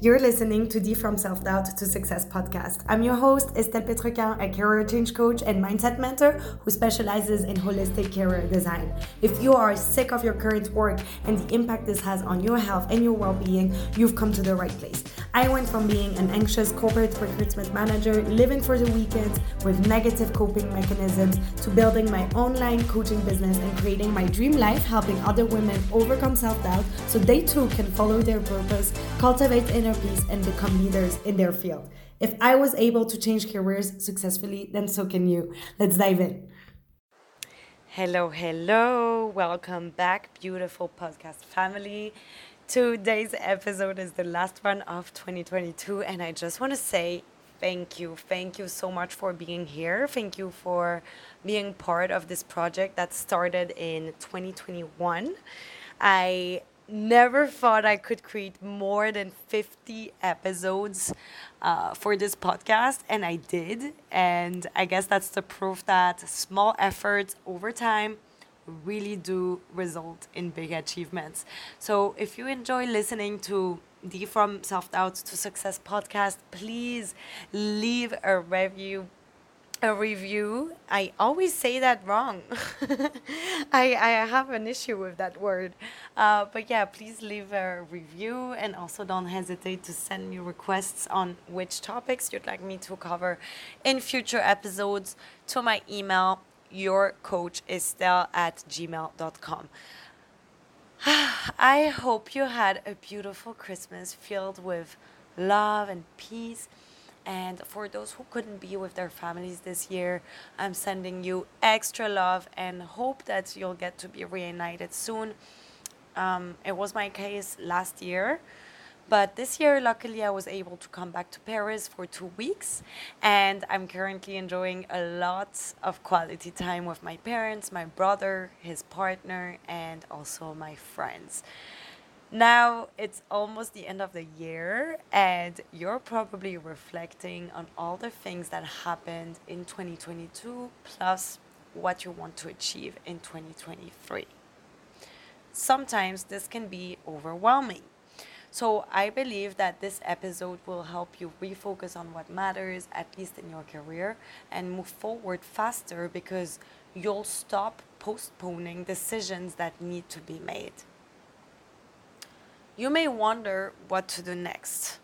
You're listening to the From Self Doubt to Success podcast. I'm your host, Estelle Petrequin, a career change coach and mindset mentor who specializes in holistic career design. If you are sick of your current work and the impact this has on your health and your well being, you've come to the right place. I went from being an anxious corporate recruitment manager, living for the weekends with negative coping mechanisms, to building my online coaching business and creating my dream life, helping other women overcome self doubt so they too can follow their purpose, cultivate inner and become leaders in their field. If I was able to change careers successfully, then so can you. Let's dive in. Hello, hello. Welcome back, beautiful podcast family. Today's episode is the last one of 2022, and I just want to say thank you. Thank you so much for being here. Thank you for being part of this project that started in 2021. I never thought I could create more than 50 episodes uh, for this podcast, and I did. And I guess that's the proof that small efforts over time really do result in big achievements. So if you enjoy listening to the From Self Doubt to Success podcast, please leave a review a review. I always say that wrong. I, I have an issue with that word. Uh, but yeah, please leave a review and also don't hesitate to send me requests on which topics you'd like me to cover in future episodes to my email, yourcoachestelle at gmail.com. I hope you had a beautiful Christmas filled with love and peace and for those who couldn't be with their families this year, I'm sending you extra love and hope that you'll get to be reunited soon. Um, it was my case last year. But this year, luckily, I was able to come back to Paris for two weeks, and I'm currently enjoying a lot of quality time with my parents, my brother, his partner, and also my friends. Now it's almost the end of the year, and you're probably reflecting on all the things that happened in 2022 plus what you want to achieve in 2023. Sometimes this can be overwhelming. So, I believe that this episode will help you refocus on what matters, at least in your career, and move forward faster because you'll stop postponing decisions that need to be made. You may wonder what to do next.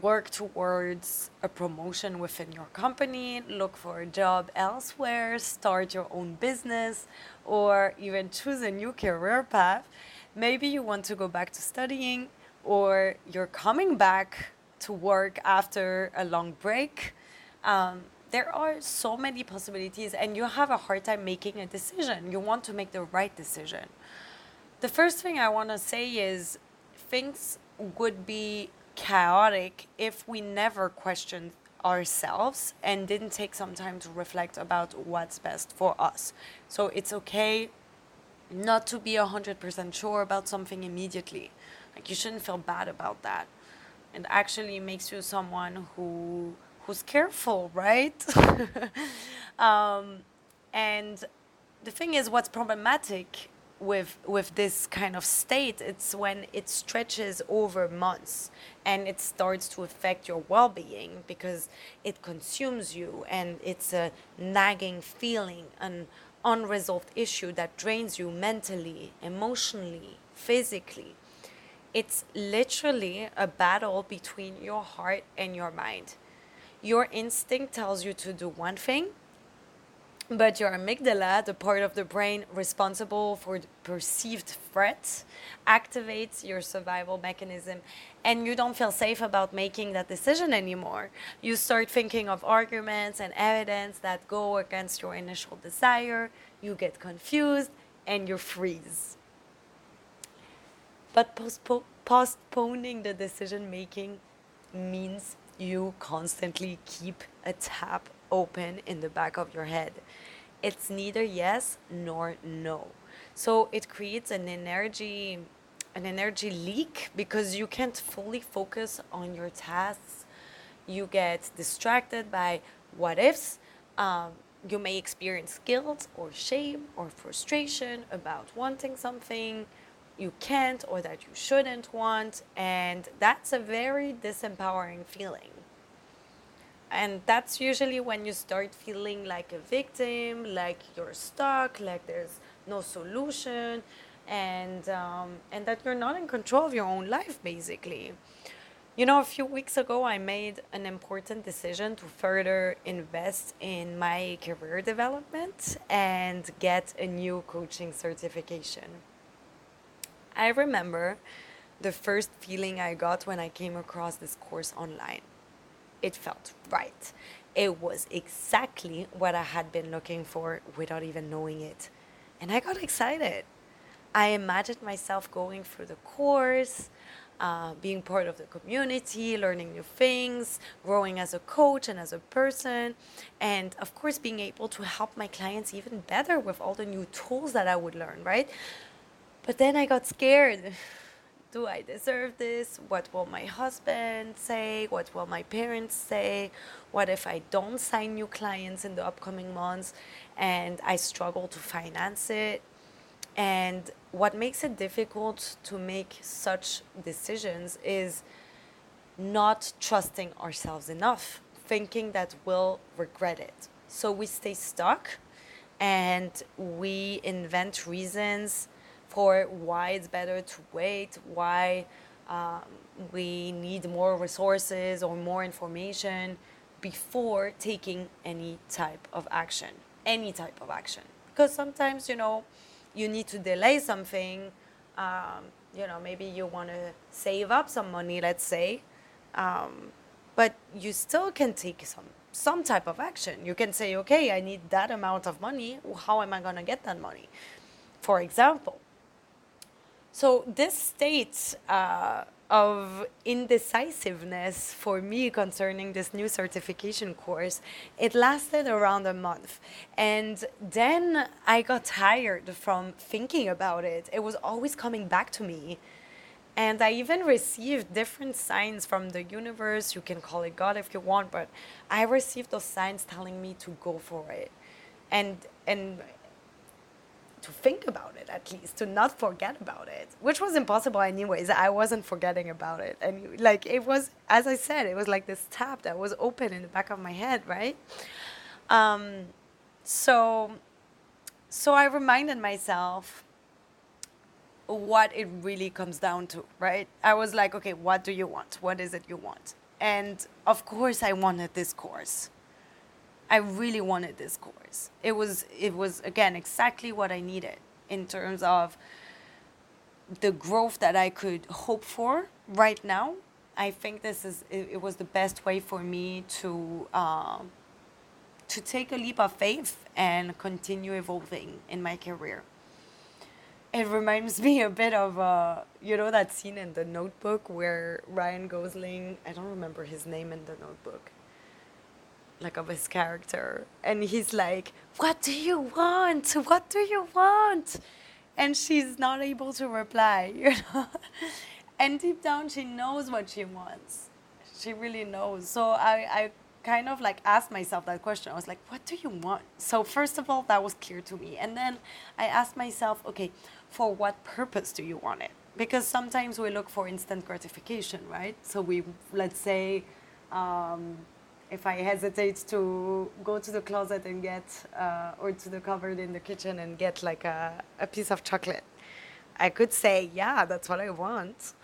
Work towards a promotion within your company, look for a job elsewhere, start your own business, or even choose a new career path. Maybe you want to go back to studying, or you're coming back to work after a long break. Um, there are so many possibilities, and you have a hard time making a decision. You want to make the right decision. The first thing I want to say is things would be chaotic if we never questioned ourselves and didn't take some time to reflect about what's best for us. So it's okay not to be 100% sure about something immediately. Like you shouldn't feel bad about that. It actually makes you someone who who's careful, right? um, and the thing is what's problematic with with this kind of state it's when it stretches over months and it starts to affect your well-being because it consumes you and it's a nagging feeling an unresolved issue that drains you mentally emotionally physically. It's literally a battle between your heart and your mind. Your instinct tells you to do one thing but your amygdala, the part of the brain responsible for perceived threat, activates your survival mechanism and you don't feel safe about making that decision anymore. You start thinking of arguments and evidence that go against your initial desire, you get confused, and you freeze. But postpo- postponing the decision making means you constantly keep a tap open in the back of your head. It's neither yes nor no. So it creates an energy an energy leak because you can't fully focus on your tasks. You get distracted by what ifs. Um, you may experience guilt or shame or frustration about wanting something you can't or that you shouldn't want. And that's a very disempowering feeling. And that's usually when you start feeling like a victim, like you're stuck, like there's no solution, and, um, and that you're not in control of your own life, basically. You know, a few weeks ago, I made an important decision to further invest in my career development and get a new coaching certification. I remember the first feeling I got when I came across this course online. It felt right. It was exactly what I had been looking for without even knowing it. And I got excited. I imagined myself going through the course, uh, being part of the community, learning new things, growing as a coach and as a person, and of course, being able to help my clients even better with all the new tools that I would learn, right? But then I got scared. Do I deserve this? What will my husband say? What will my parents say? What if I don't sign new clients in the upcoming months and I struggle to finance it? And what makes it difficult to make such decisions is not trusting ourselves enough, thinking that we'll regret it. So we stay stuck and we invent reasons why it's better to wait, why um, we need more resources or more information before taking any type of action. Any type of action. Because sometimes, you know, you need to delay something. Um, you know, maybe you want to save up some money, let's say, um, but you still can take some some type of action. You can say, okay, I need that amount of money. How am I going to get that money? For example. So this state uh, of indecisiveness for me concerning this new certification course it lasted around a month. And then i got tired from thinking about it. It was always coming back to me. And i even received different signs from the universe. You can call it god if you want but i received those signs telling me to go for it. And and to think about it at least to not forget about it which was impossible anyways. I wasn't forgetting about it and like it was as i said it was like this tap that was open in the back of my head right? Um, so so i reminded myself what it really comes down to right? I was like okay what do you want? What is it you want? And of course i wanted this course I really wanted this course. It was it was again exactly what I needed in terms of the growth that I could hope for right now. I think this is it, it was the best way for me to um, to take a leap of faith and continue evolving in my career. It reminds me a bit of uh, you know that scene in the Notebook where Ryan Gosling I don't remember his name in the Notebook like of his character. And he's like what do you want? What do you want? And she's not able to reply you know? And deep down she knows what she wants. She really knows. So i i kind of like asked myself that question. I was like what do you want? So first of all that was clear to me. And then i asked myself okay for what purpose do you want it? Because sometimes we look for instant gratification right? So we let's say um, if I hesitate to go to the closet and get, uh, or to the cupboard in the kitchen and get like a, a piece of chocolate, I could say, yeah, that's what I want.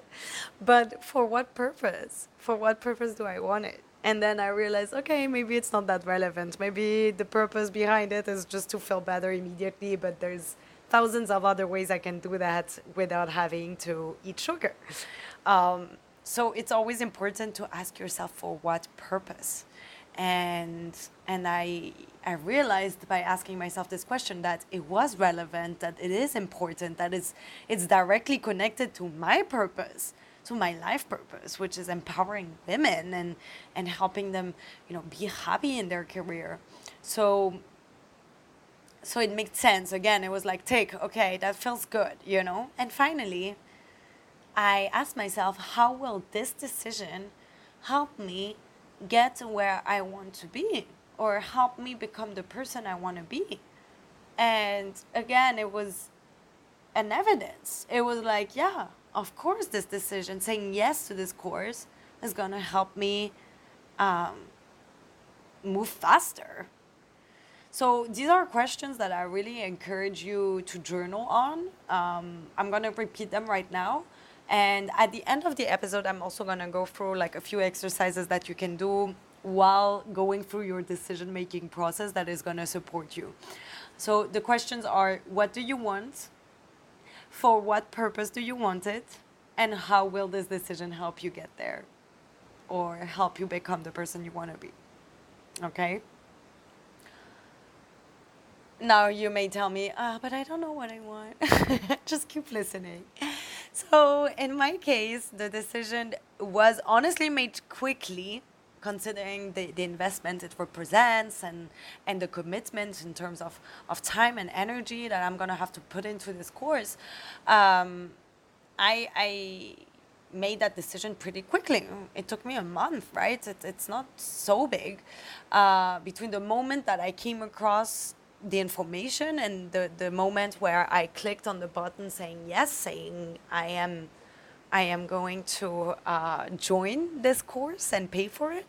but for what purpose? For what purpose do I want it? And then I realized, okay, maybe it's not that relevant. Maybe the purpose behind it is just to feel better immediately, but there's thousands of other ways I can do that without having to eat sugar. Um, so it's always important to ask yourself for what purpose. And and i i realized by asking myself this question that it was relevant that it is important that it's it's directly connected to my purpose to my life purpose which is empowering women and and helping them you know be happy in their career. So so it made sense. Again it was like take okay that feels good you know? And finally I asked myself, how will this decision help me get to where I want to be or help me become the person I want to be? And again, it was an evidence. It was like, yeah, of course, this decision, saying yes to this course, is going to help me um, move faster. So these are questions that I really encourage you to journal on. Um, I'm going to repeat them right now. And at the end of the episode, I'm also going to go through like a few exercises that you can do while going through your decision making process that is going to support you. So the questions are what do you want? For what purpose do you want it? And how will this decision help you get there? Or help you become the person you want to be? Okay? Now you may tell me, uh, but I don't know what I want. Just keep listening. So, in my case, the decision was honestly made quickly considering the, the investment it represents and, and the commitment in terms of, of time and energy that I'm going to have to put into this course, um, I, I made that decision pretty quickly. It took me a month, right? It, it's not so big. Uh, between the moment that I came across the information and the, the moment where I clicked on the button saying yes, saying I am I am going to uh, join this course and pay for it.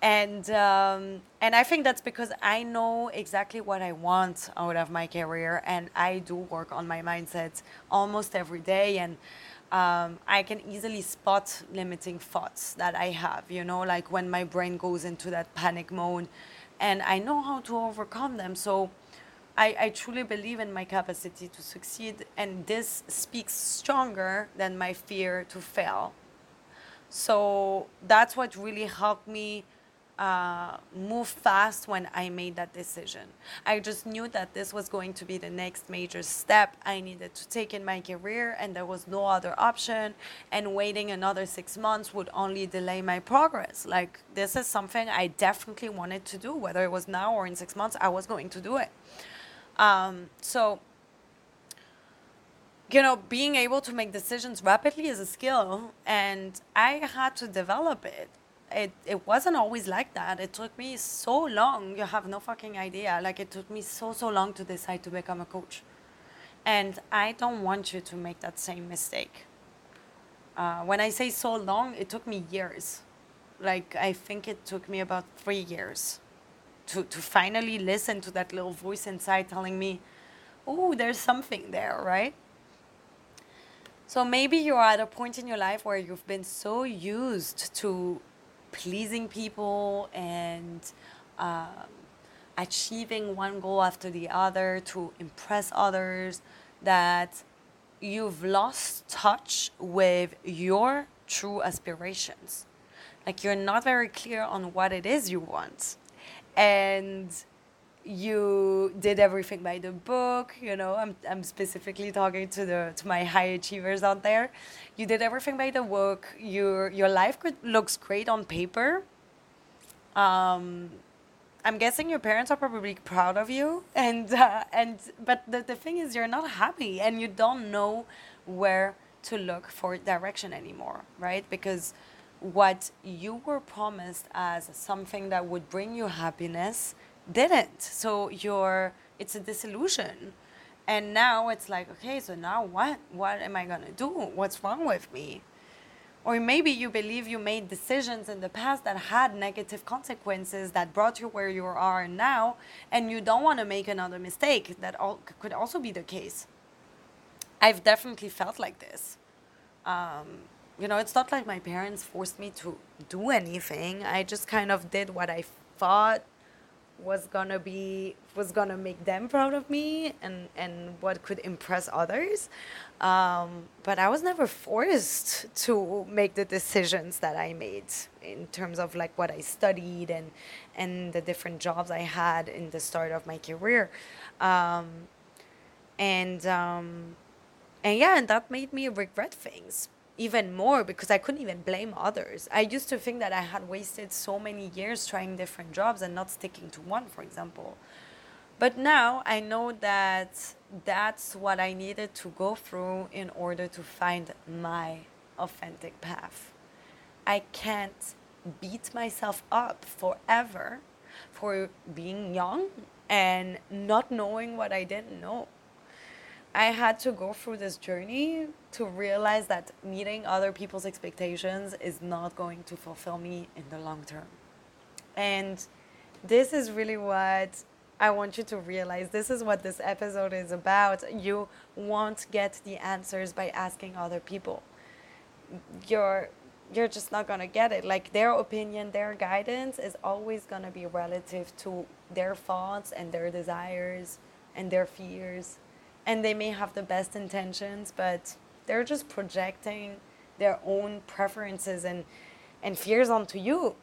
And um, and I think that's because I know exactly what I want out of my career, and I do work on my mindset almost every day, and um, I can easily spot limiting thoughts that I have. You know, like when my brain goes into that panic mode, and I know how to overcome them. So I, I truly believe in my capacity to succeed, and this speaks stronger than my fear to fail. So that's what really helped me uh, move fast when I made that decision. I just knew that this was going to be the next major step I needed to take in my career, and there was no other option. And waiting another six months would only delay my progress. Like, this is something I definitely wanted to do, whether it was now or in six months, I was going to do it. Um, so, you know, being able to make decisions rapidly is a skill, and I had to develop it. It, it wasn't always like that. It took me so long. You have no fucking idea. Like, it took me so, so long to decide to become a coach. And I don't want you to make that same mistake. Uh, when I say so long, it took me years. Like, I think it took me about three years to, to finally listen to that little voice inside telling me, oh, there's something there, right? So maybe you're at a point in your life where you've been so used to pleasing people and um, achieving one goal after the other to impress others that you've lost touch with your true aspirations. Like you're not very clear on what it is you want and you did everything by the book you know i'm, I'm specifically talking to the to my high achievers out there. You did everything by the book. Your your life could, looks great on paper. Um, i'm guessing your parents are probably proud of you. And uh, and but the, the thing is you're not happy and you don't know where to look for direction anymore right? Because what you were promised as something that would bring you happiness didn't. So you're it's a disillusion. And now it's like, okay, so now what? What am I gonna do? What's wrong with me? Or maybe you believe you made decisions in the past that had negative consequences that brought you where you are now, and you don't want to make another mistake. That all, could also be the case. I've definitely felt like this. Um, you know, it's not like my parents forced me to do anything. I just kind of did what I thought was gonna be was gonna make them proud of me and and what could impress others. Um, but i was never forced to make the decisions that i made in terms of like what i studied and and the different jobs i had in the start of my career. Um, and um, and yeah and that made me regret things even more because I couldn't even blame others. I used to think that I had wasted so many years trying different jobs and not sticking to one, for example. But now I know that that's what I needed to go through in order to find my authentic path. I can't beat myself up forever for being young and not knowing what I didn't know I had to go through this journey to realize that meeting other people's expectations is not going to fulfill me in the long term. And this is really what I want you to realize. This is what this episode is about. You won't get the answers by asking other people. You're you're just not going to get it. Like their opinion, their guidance is always going to be relative to their thoughts and their desires and their fears. And they may have the best intentions, but they're just projecting their own preferences and, and fears onto you.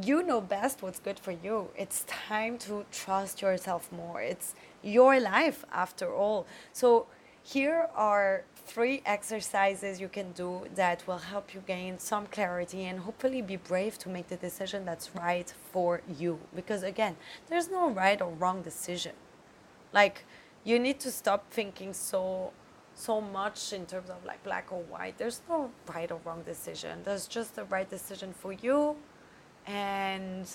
You know best what's good for you. It's time to trust yourself more. It's your life after all. So, here are three exercises you can do that will help you gain some clarity and hopefully be brave to make the decision that's right for you. Because again, there's no right or wrong decision. Like you need to stop thinking so so much in terms of like black or white. There's no right or wrong decision. There's just the right decision for you. And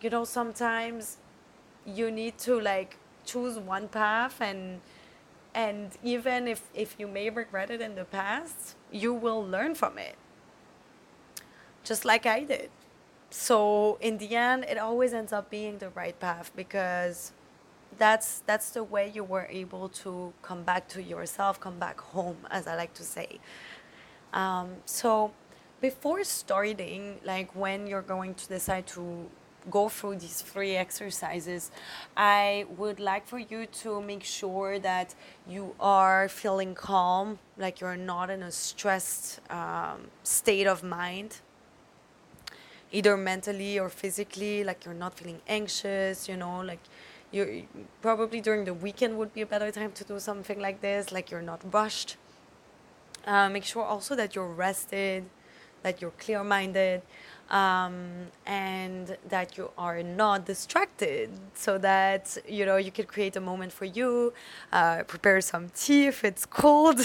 you know, sometimes you need to like choose one path and and even if, if you may regret it in the past, you will learn from it. Just like I did. So in the end, it always ends up being the right path because that's that's the way you were able to come back to yourself, come back home, as I like to say. Um, so before starting, like when you're going to decide to go through these three exercises, I would like for you to make sure that you are feeling calm, like you're not in a stressed um, state of mind, either mentally or physically, like you're not feeling anxious, you know, like you probably during the weekend would be a better time to do something like this, like you're not rushed. Uh, make sure also that you're rested, that you're clear minded um, and that you are not distracted so that you know you could create a moment for you uh, prepare some tea if it's cold.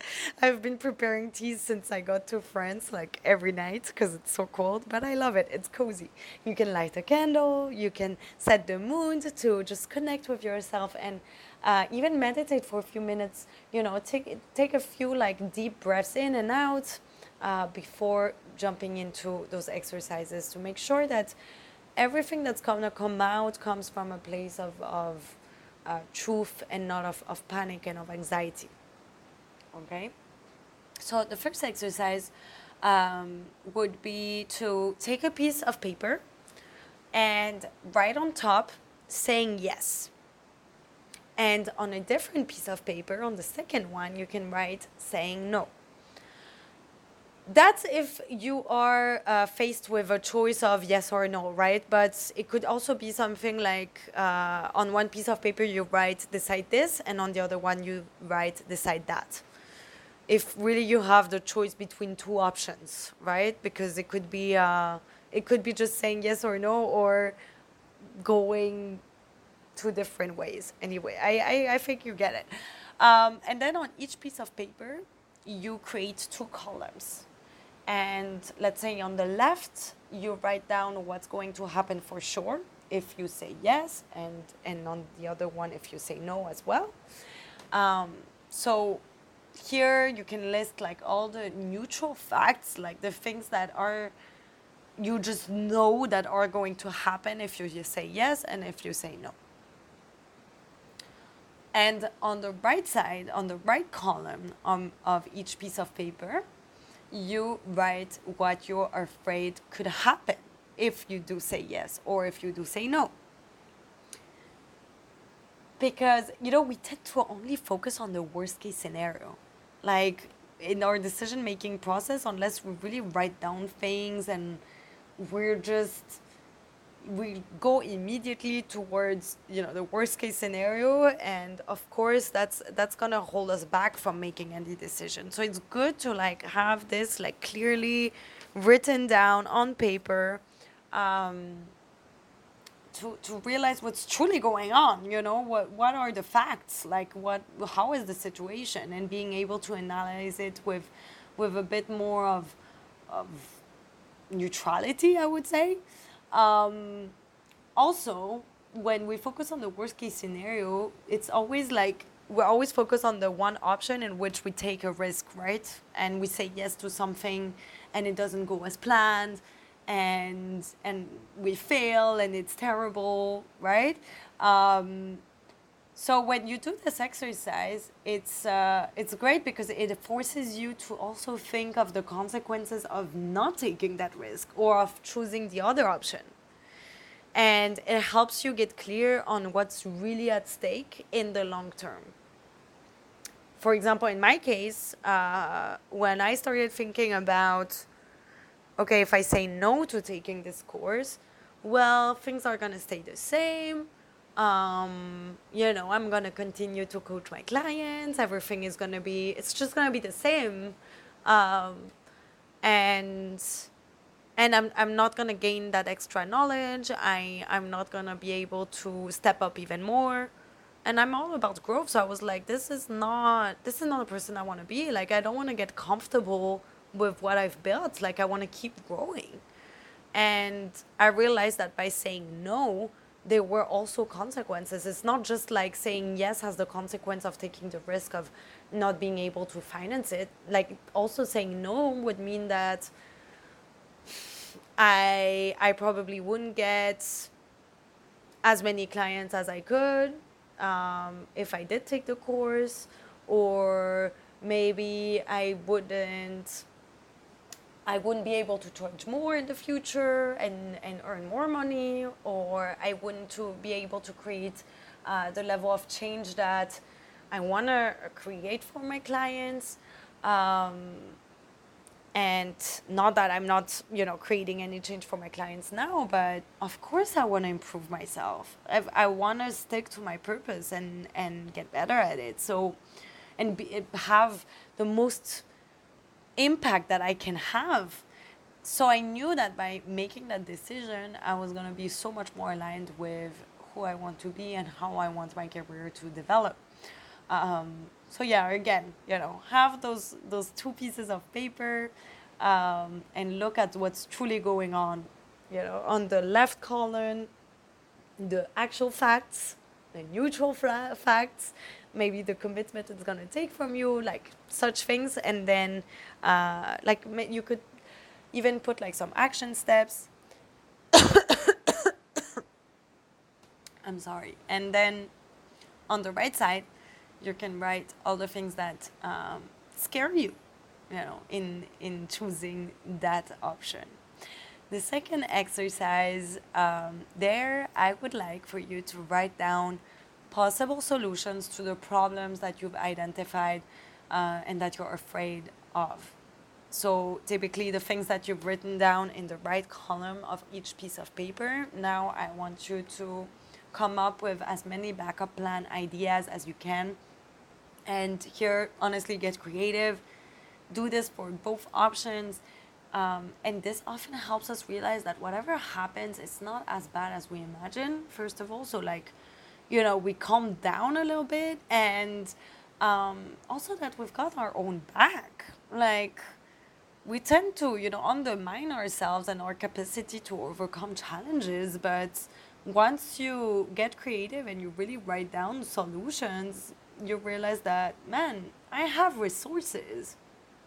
I've been preparing tea since i got to france like every night because it's so cold but i love it. It's cozy. You can light a candle. You can set the mood to just connect with yourself and uh, even meditate for a few minutes. You know take take a few like deep breaths in and out uh, before jumping into those exercises to make sure that everything that's going to come out comes from a place of, of uh, truth and not of, of panic and of anxiety. Okay? So the first exercise um, would be to take a piece of paper and write on top saying yes. And on a different piece of paper, on the second one, you can write saying no that's if you are uh, faced with a choice of yes or no, right? But it could also be something like uh, on one piece of paper you write decide this, and on the other one you write decide that. If really you have the choice between two options, right? Because it could be uh, it could be just saying yes or no, or going two different ways. Anyway, I I, I think you get it. Um, and then on each piece of paper, you create two columns and let's say on the left, you write down what's going to happen for sure if you say yes, and, and on the other one, if you say no as well. Um, so here you can list like all the neutral facts, like the things that are you just know that are going to happen if you, you say yes and if you say no. And on the right side, on the right column um, of each piece of paper, you write what you're afraid could happen if you do say yes or if you do say no. Because, you know, we tend to only focus on the worst case scenario. Like in our decision making process, unless we really write down things and we're just we go immediately towards you know the worst case scenario. And of course that's that's gonna hold us back from making any decision. So it's good to like have this like clearly written down on paper um, to, to realize what's truly going on you know? What what are the facts? Like what how is the situation? And being able to analyze it with with a bit more of of neutrality i would say um, also, when we focus on the worst case scenario, it's always like we always focus on the one option in which we take a risk, right? And we say yes to something and it doesn't go as planned and and we fail and it's terrible, right? Um, so when you do this exercise, it's uh, it's great because it forces you to also think of the consequences of not taking that risk or of choosing the other option and it helps you get clear on what's really at stake in the long term. For example, in my case, uh, when I started thinking about, okay, if I say no to taking this course, well, things are to stay the same. Um, you know, I'm going to continue to coach my clients. Everything is going to be, it's just going to be the same. Um, and and I'm, I'm not going to gain that extra knowledge. I, i'm not going to be able to step up even more. And i'm all about growth. So i was like this is not this is not a person i want to be. Like i don't want to get comfortable with what i've built. Like i want to keep growing. And i realized that by saying no there were also consequences. It's not just like saying yes has the consequence of taking the risk of not being able to finance it. Like also saying no would mean that I I probably wouldn't get as many clients as I could um, if I did take the course, or maybe I wouldn't I wouldn't be able to charge more in the future and, and earn more money, or I wouldn't to be able to create uh, the level of change that I want to create for my clients. Um, and not that i'm not you know creating any change for my clients now but of course i want to improve myself i, I want to stick to my purpose and and get better at it so and be, have the most impact that i can have so i knew that by making that decision i was going to be so much more aligned with who i want to be and how i want my career to develop um, so yeah, again, you know, have those those two pieces of paper um, and look at what's truly going on. You know, on the left column, the actual facts, the neutral facts, maybe the commitment it's gonna take from you, like such things, and then uh, like you could even put like some action steps. I'm sorry, and then on the right side you can write all the things that um, scare you, you know, in in choosing that option. The second exercise um, there, I would like for you to write down possible solutions to the problems that you've identified uh, and that you're afraid of. So typically the things that you've written down in the right column of each piece of paper, now I want you to come up with as many backup plan ideas as you can. And here honestly get creative. Do this for both options. Um, and this often helps us realize that whatever happens it's not as bad as we imagine first of all. So like you know we calm down a little bit and um, also that we've got our own back like we tend to you know undermine ourselves and our capacity to overcome challenges but once you get creative and you really write down solutions you realize that, man, I have resources.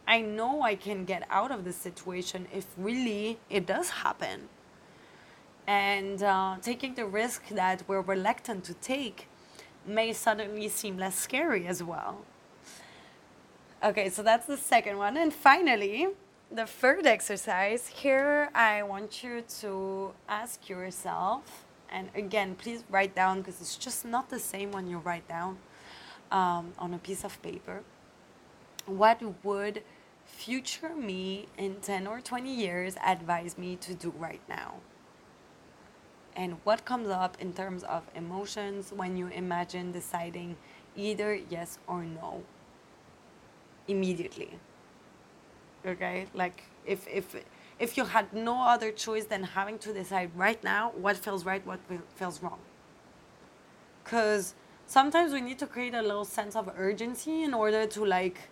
I know I can get out of this situation if really it does happen. And uh, taking the risk that we're reluctant to take may suddenly seem less scary as well. Okay, so that's the second one. And finally, the third exercise here, I want you to ask yourself, and again, please write down because it's just not the same when you write down um, on a piece of paper what would future me in 10 or 20 years advise me to do right now? And what comes up in terms of emotions when you imagine deciding either yes or no immediately? Okay? Like if if if you had no other choice than having to decide right now what feels right, what feels wrong. Cuz sometimes we need to create a little sense of urgency in order to like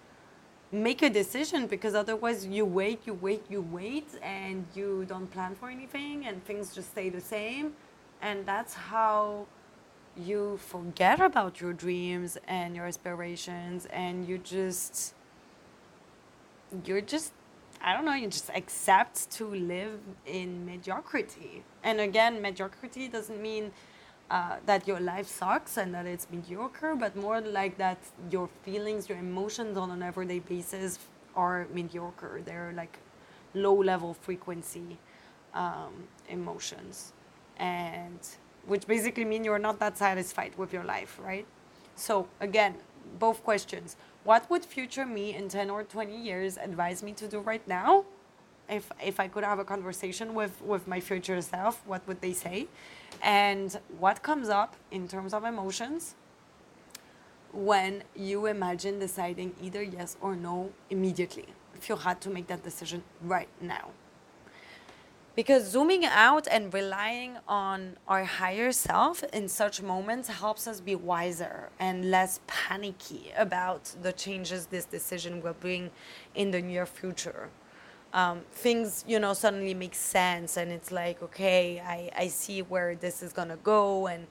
make a decision because otherwise you wait you wait you wait and you don't plan for anything and things just stay the same and that's how you forget about your dreams and your aspirations and you just you're just I don't know, you just accept to live in mediocrity. And again, mediocrity doesn't mean uh, that your life sucks and that it's mediocre, but more like that your feelings, your emotions on an everyday basis are mediocre. They're like low level frequency um, emotions. And which basically mean you're not that satisfied with your life, right? So again, both questions. What would future me in 10 or 20 years advise me to do right now? If, if I could have a conversation with, with my future self, what would they say? And what comes up in terms of emotions when you imagine deciding either yes or no immediately, if you had to make that decision right now? Because zooming out and relying on our higher self in such moments helps us be wiser and less panicky about the changes this decision will bring in the near future. Um, things, you know, suddenly make sense and it's like, okay, I, I see where this is gonna go and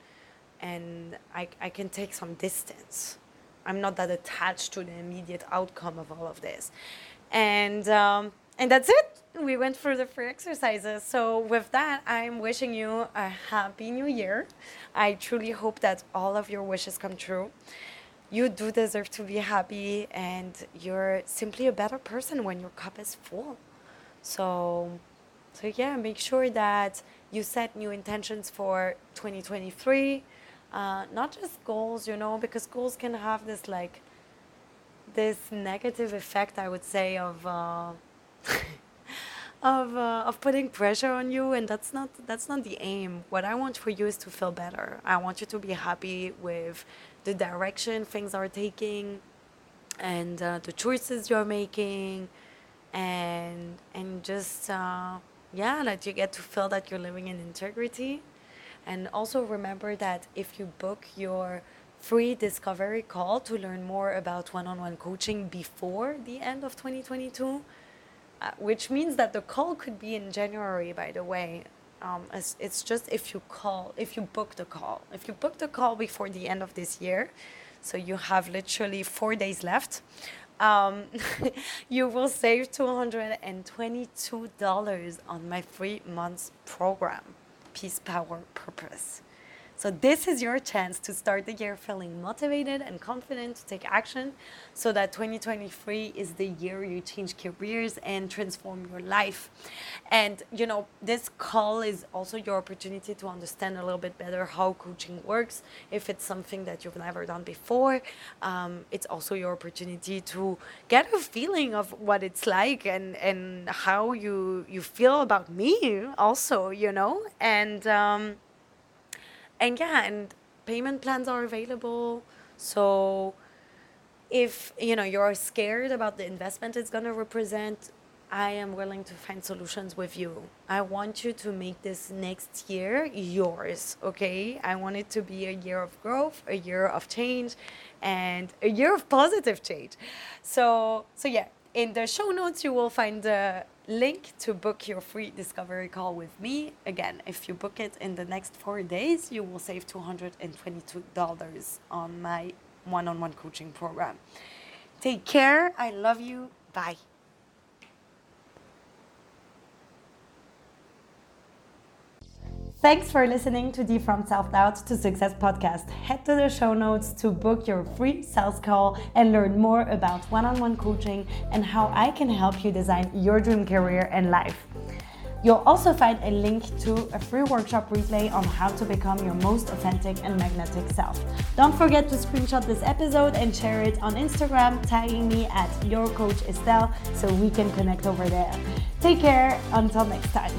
and I, I can take some distance. I'm not that attached to the immediate outcome of all of this. And um, and that's it we went through the free exercises. So, with that, I'm wishing you a happy new year. I truly hope that all of your wishes come true. You do deserve to be happy, and you're simply a better person when your cup is full. So, so yeah, make sure that you set new intentions for 2023. Uh, not just goals, you know, because goals can have this like this negative effect, I would say, of. Uh, of uh, of putting pressure on you and that's not that's not the aim what i want for you is to feel better i want you to be happy with the direction things are taking and uh, the choices you're making and and just uh, yeah that you get to feel that you're living in integrity and also remember that if you book your free discovery call to learn more about one-on-one coaching before the end of 2022 uh, which means that the call could be in January, by the way. Um, it's, it's just if you call, if you book the call. If you book the call before the end of this year, so you have literally four days left, um, you will save $222 on my three months program, Peace, Power, Purpose. So, this is your chance to start the year feeling motivated and confident to take action so that 2023 is the year you change careers and transform your life. And, you know, this call is also your opportunity to understand a little bit better how coaching works. If it's something that you've never done before, um, it's also your opportunity to get a feeling of what it's like and, and how you, you feel about me, also, you know? And, um, and yeah, and payment plans are available. So if you know you're scared about the investment it's going to represent i am willing to find solutions with you. I want you to make this next year yours okay? I want it to be a year of growth a year of change and a year of positive change. So so yeah in the show notes you will find the link to book your free discovery call with me. Again, if you book it in the next four days, you will save $222 on my one on one coaching program. Take care. I love you. Bye. Thanks for listening to the From Self Doubt to Success podcast. Head to the show notes to book your free sales call and learn more about one on one coaching and how I can help you design your dream career and life. You'll also find a link to a free workshop replay on how to become your most authentic and magnetic self. Don't forget to screenshot this episode and share it on Instagram, tagging me at your coach Estelle so we can connect over there. Take care until next time.